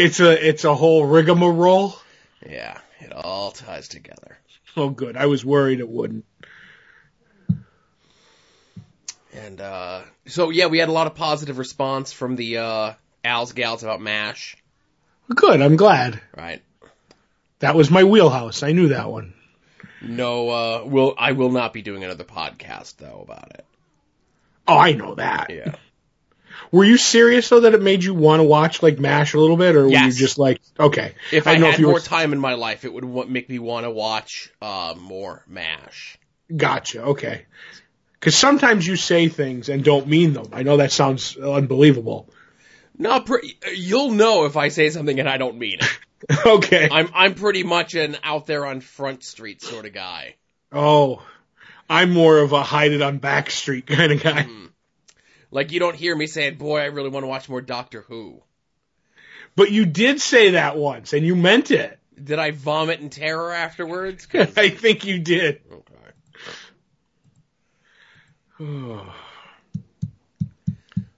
It's a it's a whole rigmarole. Yeah, it all ties together. Oh, good. I was worried it wouldn't. And uh, so yeah, we had a lot of positive response from the uh, Al's gals about Mash. Good. I'm glad. Right. That was my wheelhouse. I knew that one. No, uh, will I will not be doing another podcast though about it. Oh, I know that. Yeah. Were you serious though that it made you want to watch like Mash a little bit, or were you just like, okay? If I I, had if you were- more time in my life, it would make me want to watch uh, more Mash. Gotcha. Okay. Because sometimes you say things and don't mean them. I know that sounds unbelievable. No, pre- you'll know if I say something and I don't mean it. okay. I'm I'm pretty much an out there on Front Street sort of guy. Oh, I'm more of a hide it on back street kind of guy. Like you don't hear me saying, "Boy, I really want to watch more Doctor Who." But you did say that once, and you meant it. Did I vomit in terror afterwards? I think you did. okay.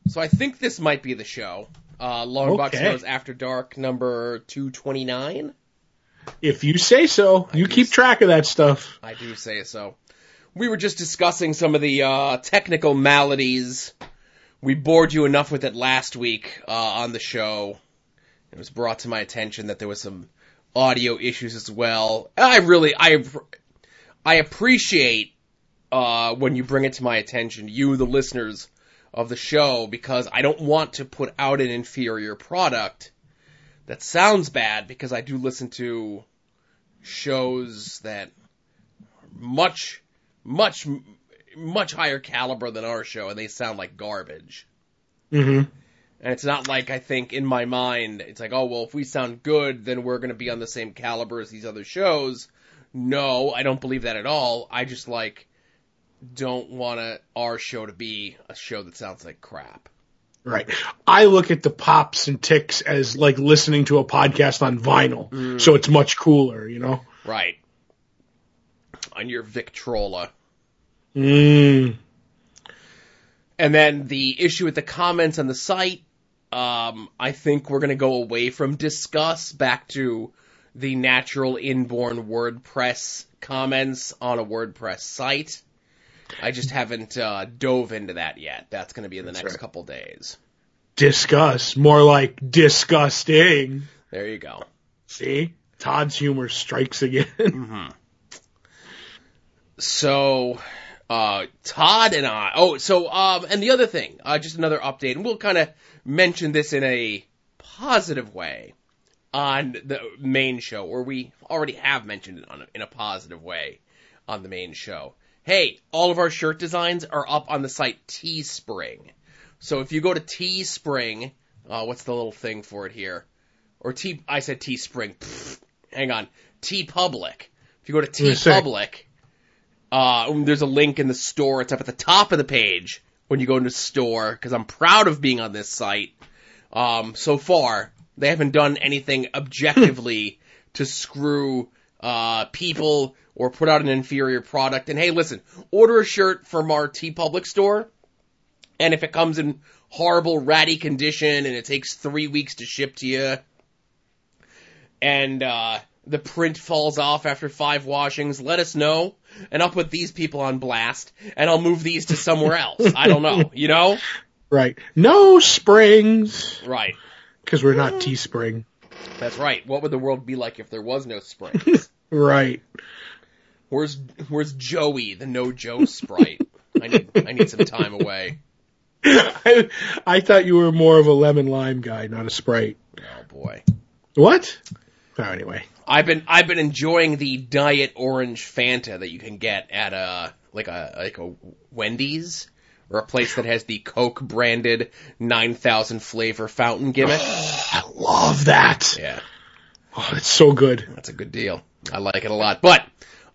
So I think this might be the show. Uh, Long Box Okay. Heroes After Dark number two twenty nine. If you say so, you keep s- track of that stuff. I do say so. We were just discussing some of the uh, technical maladies. We bored you enough with it last week uh, on the show. It was brought to my attention that there was some audio issues as well. I really, I, I appreciate uh, when you bring it to my attention, you, the listeners of the show, because I don't want to put out an inferior product that sounds bad because I do listen to shows that much, much, much higher caliber than our show, and they sound like garbage. Mm-hmm. And it's not like I think in my mind, it's like, oh, well, if we sound good, then we're going to be on the same caliber as these other shows. No, I don't believe that at all. I just like don't want our show to be a show that sounds like crap. Right. I look at the pops and ticks as like listening to a podcast on vinyl, so it's much cooler, you know. Right. On your Victrola. Mm. And then the issue with the comments on the site, um, I think we're going to go away from Disqus back to the natural inborn WordPress comments on a WordPress site. I just haven't uh, dove into that yet. That's going to be in the That's next right. couple days. Disqus. More like disgusting. There you go. See? Todd's humor strikes again. So, uh, Todd and I, oh, so, um, and the other thing, uh, just another update, and we'll kind of mention this in a positive way on the main show, or we already have mentioned it on, in a positive way on the main show. Hey, all of our shirt designs are up on the site Teespring. So if you go to Teespring, uh, what's the little thing for it here? Or T, I said Teespring. Pfft, hang on. TeePublic. If you go to T. Public, uh, there's a link in the store. It's up at the top of the page when you go into store, because I'm proud of being on this site. Um, so far, they haven't done anything objectively to screw, uh, people or put out an inferior product. And hey, listen, order a shirt from our TeePublic store, and if it comes in horrible, ratty condition and it takes three weeks to ship to you, and, uh, the print falls off after five washings, let us know, and I'll put these people on blast, and I'll move these to somewhere else. I don't know, you know? right. No springs. Right. Because we're not Teespring. That's right. What would the world be like if there was no springs? Right. Where's Where's Joey, the no Joe sprite? I need I need some time away. I, I thought you were more of a lemon lime guy, not a Sprite. Oh boy. What? Oh, anyway. I've been I've been enjoying the diet orange Fanta that you can get at a like a like a Wendy's or a place that has the Coke branded 9000 flavor fountain gimmick. I love that. Yeah, Oh, it's so good. that's a good deal. I like it a lot. But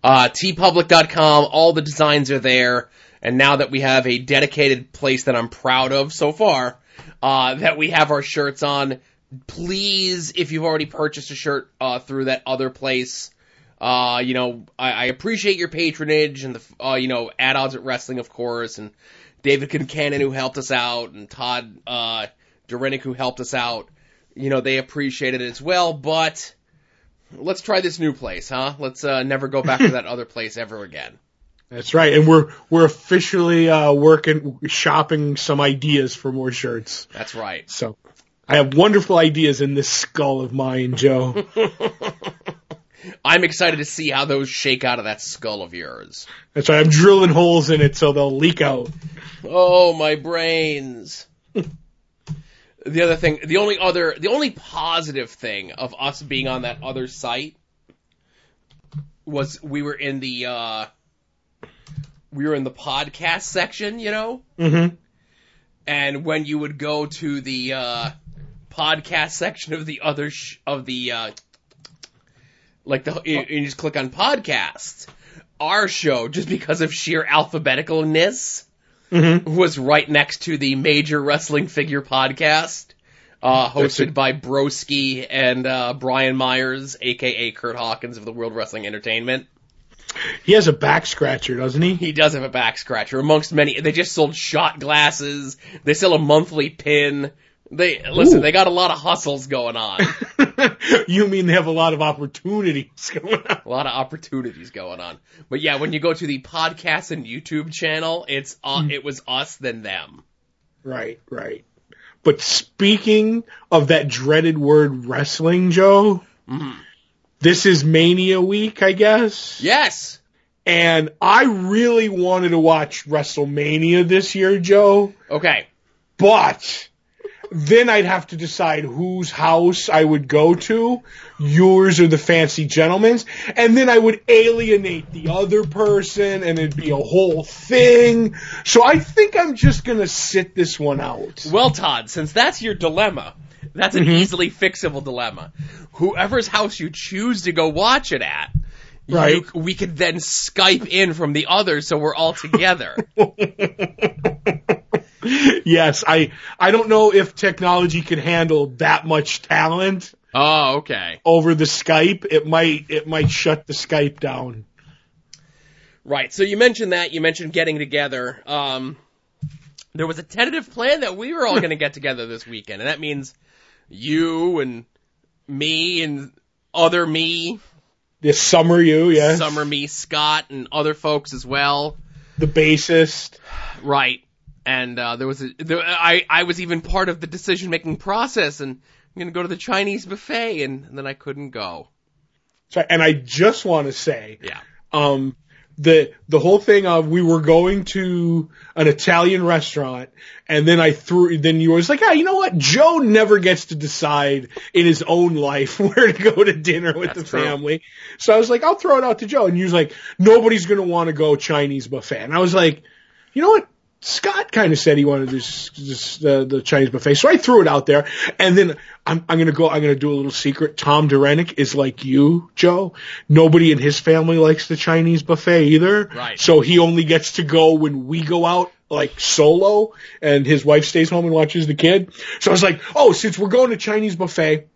uh teepublic.com, all the designs are there. And now that we have a dedicated place that I'm proud of so far, uh, that we have our shirts on, please, if you've already purchased a shirt uh, through that other place, uh, you know, I, I appreciate your patronage and the, uh, you know, at odds at wrestling, of course, and David Kincannon who helped us out, and Todd uh, Dorenick who helped us out. you know, they appreciated it as well, but let's try this new place, huh? Let's uh, never go back to that other place ever again. That's right, and we're we're officially uh, working shopping some ideas for more shirts. That's right. So I have wonderful ideas in this skull of mine, Joe. I'm excited to see how those shake out of that skull of yours. That's right. I'm drilling holes in it so they'll leak out. Oh, my brains. the other thing, the only other, the only positive thing of us being on that other site was we were in the, uh, we were in the podcast section, you know? Mm-hmm. And when you would go to the, uh, podcast section of the other, sh- of the, uh, like the, you, you just click on podcasts. Our show, just because of sheer alphabeticalness, Mm-hmm. was right next to the major wrestling figure podcast, uh, hosted by Broski and uh, Brian Myers, aka Kurt Hawkins of the World Wrestling Entertainment. He has a back scratcher, doesn't he? He does have a back scratcher, amongst many. They just sold shot glasses. They sell a monthly pin. They listen. Ooh. They got a lot of hustles going on. you mean they have a lot of opportunities going on? a lot of opportunities going on. But yeah, when you go to the podcast and YouTube channel, it's uh, it was us then them. Right, right. But speaking of that dreaded word wrestling, Joe, Mhm. this is Mania week, I guess. Yes. And I really wanted to watch WrestleMania this year, Joe, Okay. but then I'd have to decide whose house I would go to, yours or the fancy gentleman's, and then I would alienate the other person and it'd be a whole thing. So I think I'm just gonna sit this one out. Well, Todd, since that's your dilemma, that's an mm-hmm. easily fixable dilemma. Whoever's house you choose to go watch it at, Right. you- we could then Skype in from the other, so we're all together. yes, I I don't know if technology can handle that much talent oh, okay. over the Skype. It might it might shut the Skype down. Right. So you mentioned that. You mentioned getting together. Um, there was a tentative plan that we were all going to get together this weekend, and that means you and me and other me, This summer you, yes. summer me, Scott, and other folks as well. The bassist. Right. And uh, there was a, there, I I was even part of the decision making process, and I'm going to go to the Chinese buffet, and, and then I couldn't go. Sorry, and I just want to say, Yeah. um, the the whole thing of we were going to an Italian restaurant, and then I threw. Then you was like, ah, you know what? Joe never gets to decide in his own life where to go to dinner with That's the true. family. So I was like, I'll throw it out to Joe, and you was like, nobody's gonna want to go Chinese buffet, and I was like, you know what? Scott kind of said he wanted this, this uh, the Chinese buffet, so I threw it out there. And then I'm, I'm gonna go. I'm gonna do a little secret. Tom Durenick is like you, Joe. Nobody in his family likes the Chinese buffet either. Right. So he only gets to go when we go out, like solo, and his wife stays home and watches the kid. So I was like, oh, since we're going to Chinese buffet.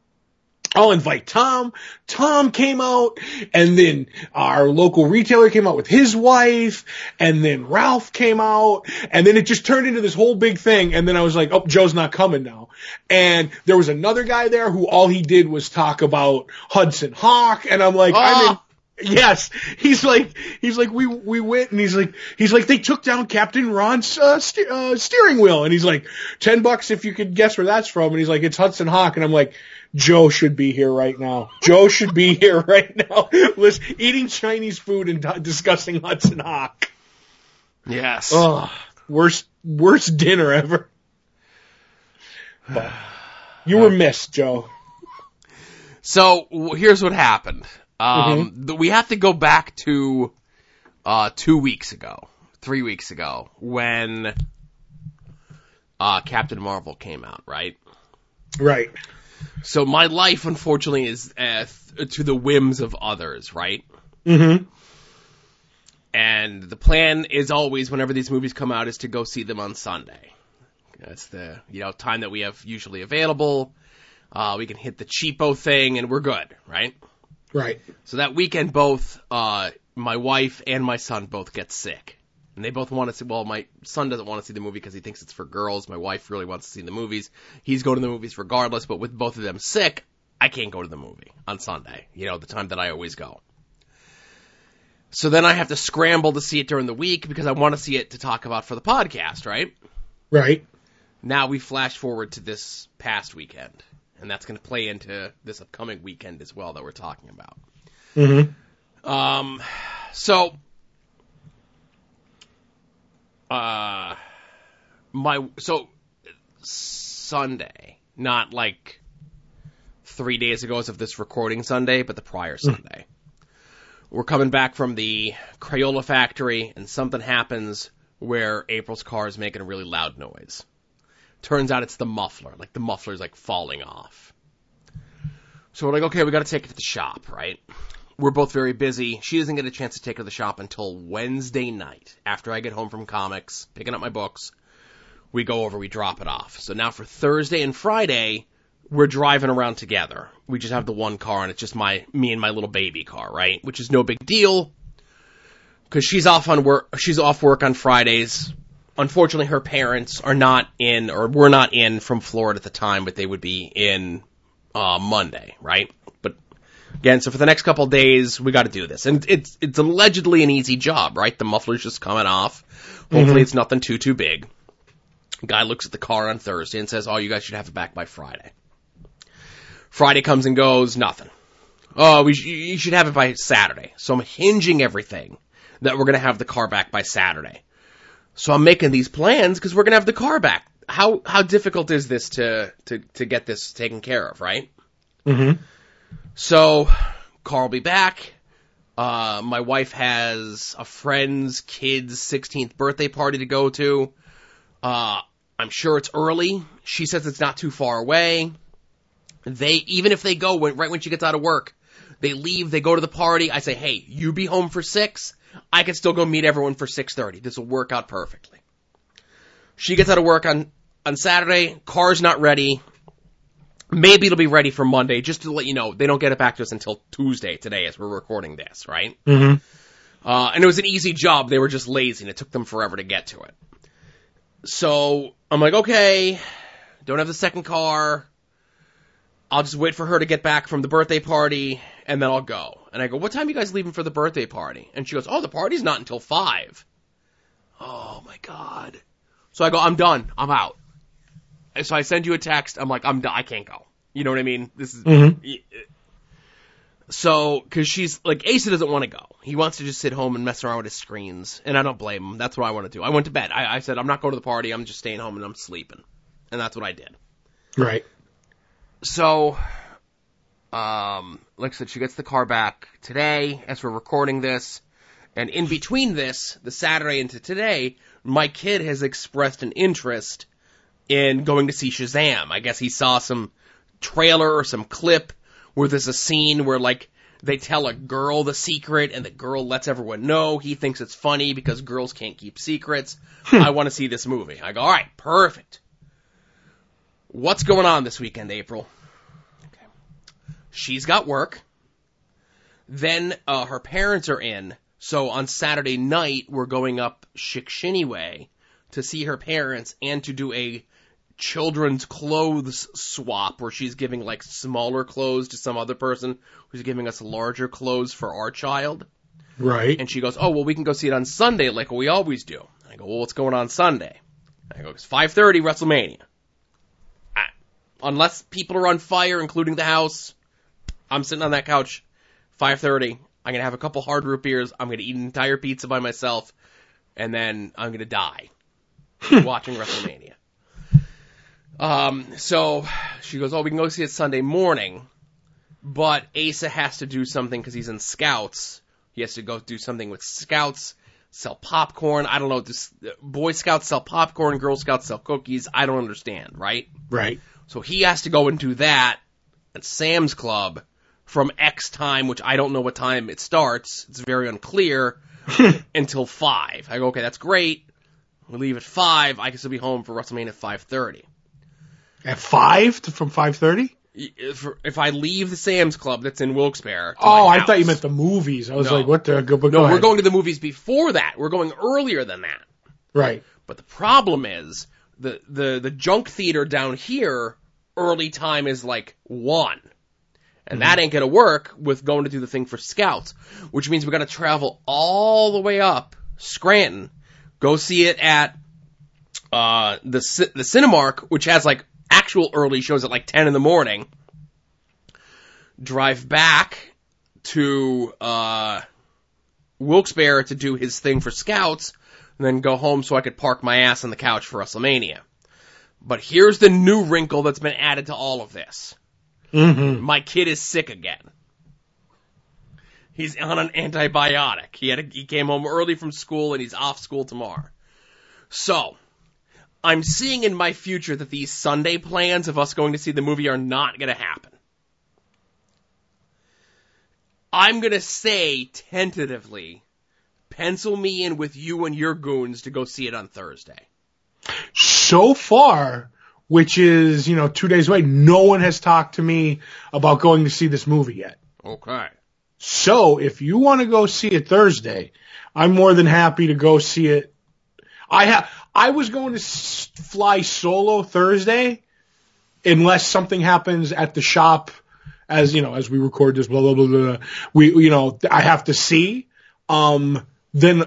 I'll invite Tom. Tom came out and then our local retailer came out with his wife and then Ralph came out and then it just turned into this whole big thing. And then I was like, oh, Joe's not coming now. And there was another guy there who all he did was talk about Hudson Hawk. And I'm like, I'm ah. in, Oh. Yes, he's like he's like we we went and he's like he's like they took down Captain Ron's uh, ste- uh, steering wheel and he's like ten bucks if you could guess where that's from and he's like it's Hudson Hawk and I'm like Joe should be here right now. Joe should be here right now. Listen, eating Chinese food and d- discussing Hudson Hawk. Yes. Ugh, worst worst dinner ever. But you were missed, Joe. So here's what happened. Um, th- we have to go back to uh, two weeks ago, three weeks ago, when uh, Captain Marvel came out, right? Right. So my life, unfortunately, is uh, th- to the whims of others, right? Mm-hmm. And the plan is always, whenever these movies come out, is to go see them on Sunday. That's the you know time that we have usually available. Uh, we can hit the cheapo thing, and we're good, right? Right. So that weekend, both uh, my wife and my son both get sick. And they both want to see, well, my son doesn't want to see the movie because he thinks it's for girls. My wife really wants to see the movies. He's going to the movies regardless, but with both of them sick, I can't go to the movie on Sunday, you know, the time that I always go. So then I have to scramble to see it during the week because I want to see it to talk about for the podcast, right? Right. Now we flash forward to this past weekend, and that's going to play into this upcoming weekend as well that we're talking about. Mm-hmm. Um, so, uh, my so Sunday, not like three days ago as of this recording Sunday, but the prior Sunday. We're coming back from the Crayola factory, and something happens where April's car is making a really loud noise. Turns out it's the muffler, like the muffler's like falling off. So we're like, okay, we got to take it to the shop, right? We're both very busy. She doesn't get a chance to take it to the shop until Wednesday night after I get home from comics, picking up my books. We go over, we drop it off. So now for Thursday and Friday, we're driving around together. We just have the one car and it's just my, me and my little baby car, right? Which is no big deal. Cause she's off on work, she's off work on Fridays. Unfortunately, her parents are not in, or were not in from Florida at the time, but they would be in, uh, Monday, right? But again, so for the next couple of days, we gotta do this. And it's, it's allegedly an easy job, right? The muffler's just coming off. Hopefully Mhm. it's nothing too, too big. Guy looks at the car on Thursday and says, oh, you guys should have it back by Friday. Friday comes and goes, nothing. Oh, we sh- you should have it by Saturday. So I'm hinging everything that we're gonna have the car back by Saturday. So I'm making these plans because we're gonna have the car back. How how difficult is this to to to get this taken care of, right? Mm-hmm. So car will be back. Uh, my wife has a friend's kid's 16th birthday party to go to. Uh, I'm sure it's early. She says it's not too far away. They, even if they go when, right when she gets out of work, they leave, they go to the party. I say, hey, you be home for six. I can still go meet everyone for 6.30. This will work out perfectly. She gets out of work on, on Saturday. Car's not ready. Maybe it'll be ready for Monday, just to let you know. They don't get it back to us until Tuesday today as we're recording this, right? Mm-hmm. Uh, and it was an easy job. They were just lazy and it took them forever to get to it. So I'm like, okay, don't have the second car. I'll just wait for her to get back from the birthday party and then I'll go. And I go, what time are you guys leaving for the birthday party? And she goes, oh, the party's not until five. Oh my God. So I go, I'm done. I'm out. And so I send you a text. I'm like, I'm done. I can't go. You know what I mean? This is, Mhm. so, cause she's, like, Asa doesn't want to go. He wants to just sit home and mess around with his screens. And I don't blame him. That's what I want to do. I went to bed. I, I said, I'm not going to the party. I'm just staying home and I'm sleeping. And that's what I did. Right. So, um, like I said, she gets the car back today as we're recording this. And in between this, the Saturday into today, my kid has expressed an interest in going to see Shazam. I guess he saw some trailer or some clip where there's a scene where like they tell a girl the secret and the girl lets everyone know. He thinks it's funny because girls can't keep secrets. I want to see this movie. I go, all right, perfect. What's going on this weekend, April? She's got work. Then uh, her parents are in. So on Saturday night, we're going up Shickshinny Way to see her parents and to do a children's clothes swap where she's giving like smaller clothes to some other person who's giving us larger clothes for our child. Right. And she goes, "Oh, well, we can go see it on Sunday like we always do." I go, "Well, what's going on Sunday?" I go, "It's 5:30 WrestleMania." I, unless people are on fire, including the house, I'm sitting on that couch. 5:30. I'm gonna have a couple hard root beers. I'm gonna eat an entire pizza by myself, and then I'm gonna die watching WrestleMania. Um, so she goes, "Oh, we can go see it Sunday morning." But Asa has to do something because he's in Scouts. He has to go do something with Scouts, sell popcorn. I don't know. This, Boy Scouts sell popcorn, Girl Scouts sell cookies. I don't understand, right? Right. So he has to go and do that at Sam's Club from X time, which I don't know what time it starts. It's very unclear until five. I go, okay, that's great. We leave at five. I can still be home for WrestleMania at five thirty. At five to, from five thirty. If, if I leave the Sam's Club that's in Wilkes-Barre. Oh, I thought you meant the movies. I was No. like, what the? Go, but No, go we're going to the movies before that. We're going earlier than that. right. But the problem is the the the junk theater down here early time is like one. And that ain't gonna work with going to do the thing for scouts, which means we gotta travel all the way up Scranton, go see it at uh the the Cinemark, which has like actual early shows at like ten in the morning. Drive back to uh Wilkes-Barre to do his thing for scouts, and then go home so I could park my ass on the couch for WrestleMania. But here's the new wrinkle that's been added to all of this. Mm-hmm. My kid is sick again. He's on an antibiotic. He had a, he came home early from school and he's off school tomorrow. So, I'm seeing in my future that these Sunday plans of us going to see the movie are not going to happen. I'm going to say tentatively, pencil me in with you and your goons to go see it on Thursday. So far, which is you know two days away, no one has talked to me about going to see this movie yet. Okay. So if you want to go see it Thursday, I'm more than happy to go see it. I have. I was going to s- fly solo Thursday, unless something happens at the shop, as you know, as we record this. Blah blah blah blah. blah. We you know I have to see. Um, then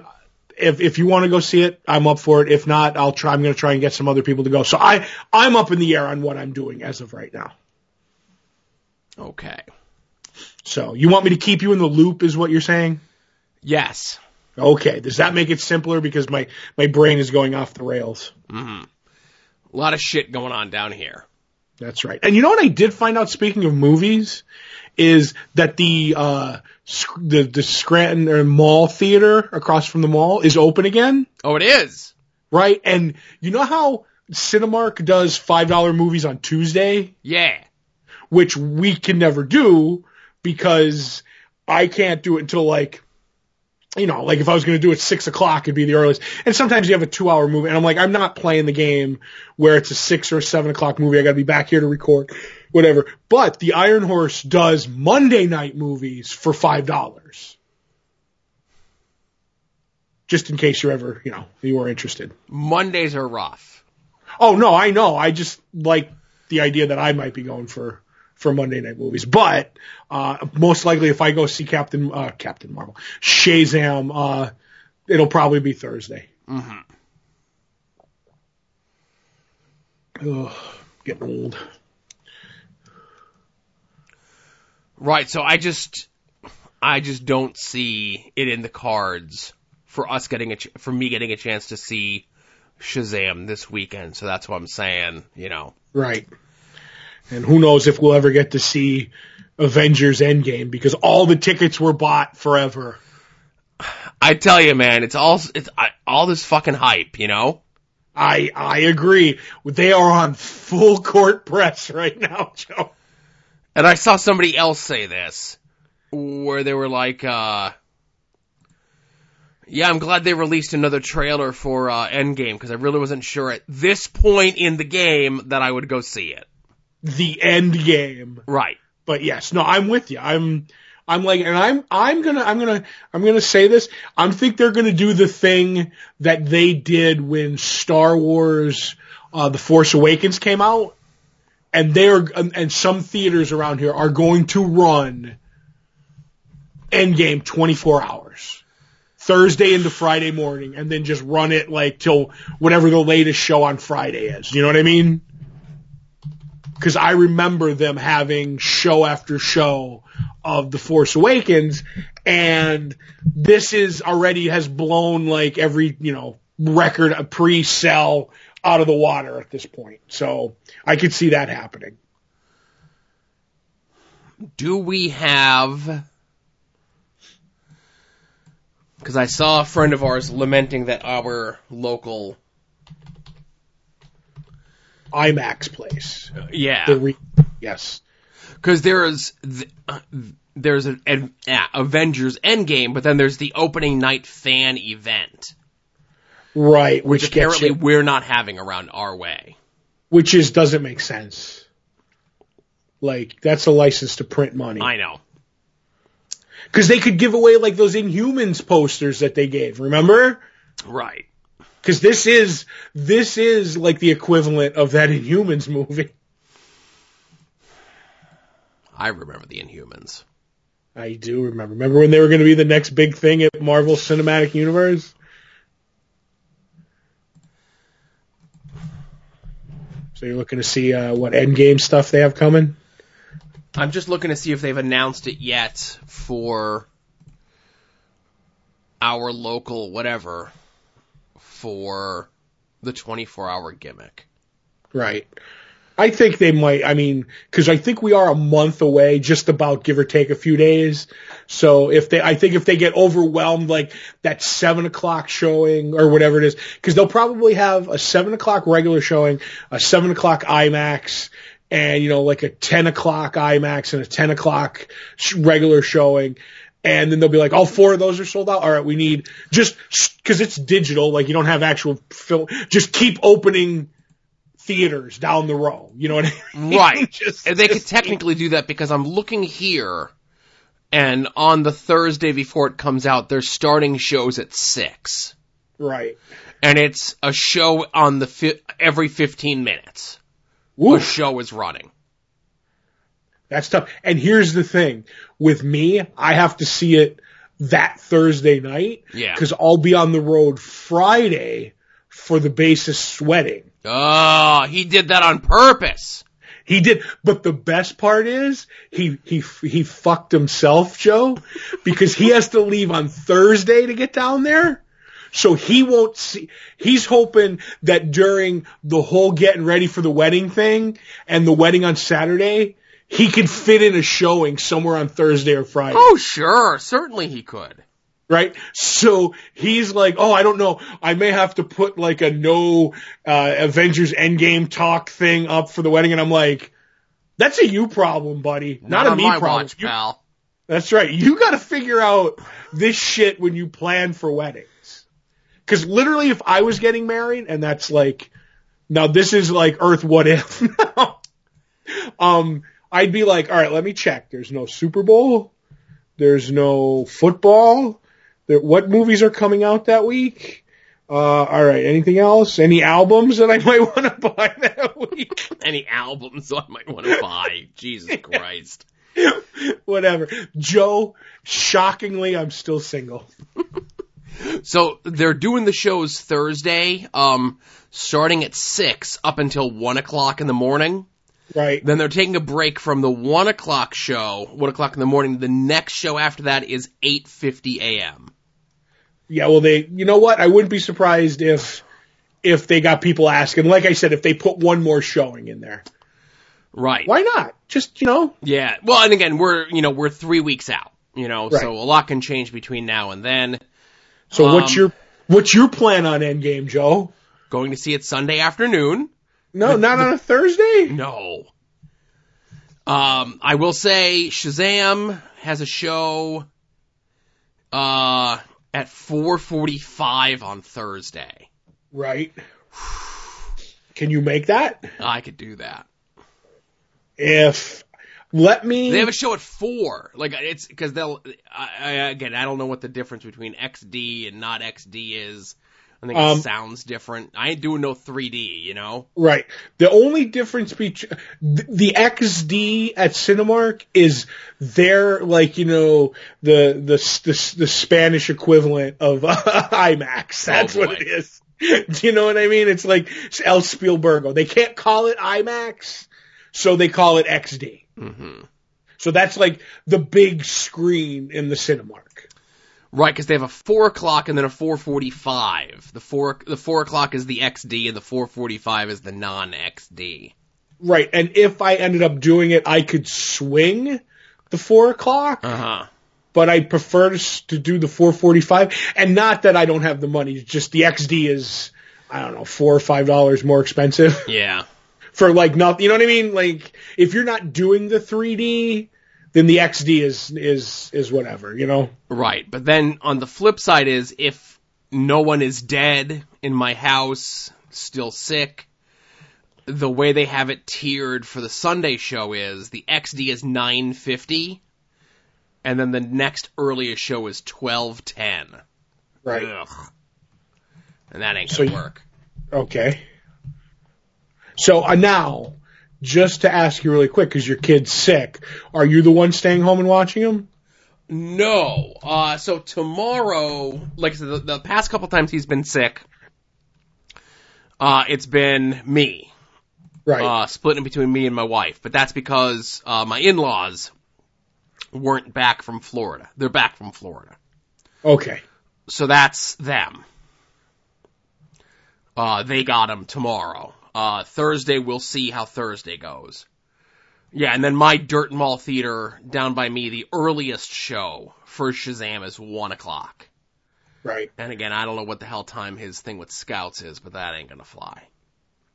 if if you want to go see it, I'm up for it. If not, I'll try. I'm going to try and get some other people to go. So I I'm up in the air on what I'm doing as of right now. Okay. So you want me to keep you in the loop, is what you're saying? Yes. Okay. Does that make it simpler because my my brain is going off the rails? hmm A lot of shit going on down here. That's right. And you know what I did find out speaking of movies is that the uh sc- the the Scranton or Mall Theater across from the mall is open again, Oh, it is. right? And you know how Cinemark does $5 movies on Tuesday, Yeah. which we can never do because I can't do it until like you know, like if I was going to do it six o'clock, it'd be the earliest. And sometimes you have a two hour movie and I'm like, I'm not playing the game where it's a six or seven o'clock movie. I got to be back here to record, whatever. But the Iron Horse does Monday night movies for $5. Just in case you're ever, you know, you are interested. Mondays are rough. Oh no, I know. I just like the idea that I might be going for for Monday night movies. But uh most likely if I go see Captain uh Captain Marvel, Shazam, uh it'll probably be Thursday. hmm Ugh, getting old. Right. So I just, I just don't see it in the cards for us getting a, ch- for me getting a chance to see Shazam this weekend. So that's what I'm saying. You know. Right. And who knows if we'll ever get to see Avengers Endgame because all the tickets were bought forever. I tell you, man, it's all it's all this fucking hype. You know. I I agree. They are on full court press right now, Joe. And I saw somebody else say this, where they were like, uh, yeah, I'm glad they released another trailer for, uh, Endgame, because I really wasn't sure at this point in the game that I would go see it. The end game. Right. But yes, no, I'm with you. I'm, I'm like, and I'm, I'm gonna, I'm gonna, I'm gonna say this. I think they're gonna do the thing that they did when Star Wars, uh, The Force Awakens came out. And they're, and and some theaters around here are going to run Endgame 24 hours. Thursday into Friday morning and then just run it like till whatever the latest show on Friday is. You know what I mean? Cause I remember them having show after show of The Force Awakens and this is already has blown like every, you know, record a pre-sell out of the water at this point. So I could see that happening. Do we have, because I saw a friend of ours lamenting that our local, IMAX place. yeah, re- yes. Because there's th- uh, there's an, an yeah, Avengers Endgame, but then there's the opening night fan event, Right, which, which, gets apparently you, we're not having around our way. which is doesn't make sense. Like that's a license to print money. I know. Because they could give away like those Inhumans posters that they gave. Remember? Right. Because this is this is like the equivalent of that Inhumans movie. I remember the Inhumans. I do remember. Remember when they were going to be the next big thing at Marvel Cinematic Universe? So you're looking to see uh, what Endgame stuff they have coming? I'm just looking to see if they've announced it yet for our local whatever for the 24 hour gimmick. Right. I think they might. I mean, because I think we are a month away, just about give or take a few days. So if they, I think if they get overwhelmed, like that seven o'clock showing or whatever it is, because they'll probably have a seven o'clock regular showing, a seven o'clock IMAX, and you know like a ten o'clock IMAX and a ten o'clock regular showing. And then they'll be like, all four of those are sold out. All right, we need just because it's digital, like you don't have actual film. Just keep opening theaters down the row. You know what I mean? Right. just, and they just could technically do that because I'm looking here and on the Thursday before it comes out, they're starting shows at six. right. And it's a show on the fi- every 15 minutes. A show is running. that's tough. And here's the thing with me, I have to see it that Thursday night Yeah. because I'll be on the road Friday for the basis sweating. Oh, he did that on purpose. He did, but the best part is he he he fucked himself, Joe, because he has to leave on Thursday to get down there. So he won't see. He's hoping that during the whole getting ready for the wedding thing and the wedding on Saturday, he could fit in a showing somewhere on Thursday or Friday. Oh, sure. Certainly he could. right? So he's like, oh, I don't know. I may have to put like a no uh, Avengers Endgame talk thing up for the wedding, and I'm like, that's a you problem, buddy, not, a me problem. watch, You- pal. that's right. You got to figure out this shit when you plan for weddings. Because literally, if I was getting married, and that's like, now this is like Earth, what if? um, I'd be like, all right, let me check. There's no Super Bowl. There's no football. There, what movies are coming out that week? Uh, all right. Anything else? Any albums that I might want to buy that week? Any albums I might want to buy. Jesus Christ. Whatever. Joe, shockingly, I'm still single. So they're doing the shows Thursday, um, starting at six up until one o'clock in the morning. Right. Then they're taking a break from the one o'clock show, one o'clock in the morning. The next show after that is eight fifty a.m. Yeah, well, they, you know what? I wouldn't be surprised if, if they got people asking. Like I said, if they put one more showing in there, Right. why not? Just you know, Yeah. Well, and again, we're you know we're three weeks out. You know, Right. so a lot can change between now and then. So what's Um, your what's your plan on Endgame, Joe? Going to see it Sunday afternoon. No, not on a Thursday. No. Um, I will say Shazam has a show uh at 4:45 on Thursday. Right. Can you make that? I could do that. If let me. They have a show at 4. Like it's cuz they'll I, I, again, I don't know what the difference between XD and not XD is. I think Um, it sounds different. I ain't doing no 3D, you know? Right. The only difference between the XD at Cinemark is their like you know the the the, the Spanish equivalent of IMAX. That's Oh, what it is. Do you know what I mean? It's like El Spielbergo. They can't call it IMAX, so they call it XD. hmm So that's like the big screen in the Cinemark. Right, because they have a four o'clock and then a four forty-five. The four the four o'clock is the XD, and the four forty-five is the non-XD. Right. And if I ended up doing it, I could swing the four o'clock. Uh huh. but I prefer to, do the 445. And not that I don't have the money, just the XD is, I don't know, four or five dollars more expensive Yeah. for like nothing. You know what I mean? Like if you're not doing the 3D, then the XD is is is whatever. You know? Right, but then on the flip side is if no one is dead in my house, still sick, the way they have it tiered for the Sunday show is the XD is 950 and then the next earliest show is 1210. Right. Ugh. And that ain't gonna you- work. Okay. So uh, now, just to ask you really quick, because your kid's sick, are you the one staying home and watching him? No. Uh, so tomorrow, like I said, the, the past couple times he's been sick, uh, it's been me, Right. uh, splitting between me and my wife. But that's because, uh, my in-laws weren't back from Florida. They're back from Florida. okay. So that's them. Uh, they got him tomorrow. Uh, Thursday we'll see how Thursday goes. Yeah, and then my Dirt Mall Theater down by me, the earliest show for Shazam is one o'clock. Right. And again, I don't know what the hell time his thing with scouts is, but that ain't gonna fly.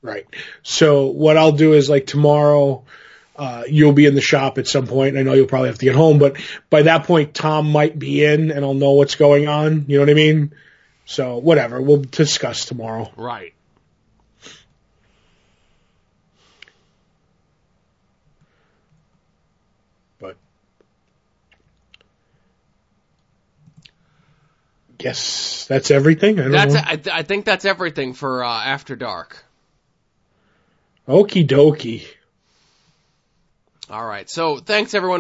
Right. So what I'll do is like tomorrow, uh, you'll be in the shop at some point. I know you'll probably have to get home, but by that point, Tom might be in and I'll know what's going on. You know what I mean? So whatever. We'll discuss tomorrow. Right. Guess that's everything. I That's know. I, th- I think that's everything for uh, After Dark. Okie dokie. All right. So thanks everyone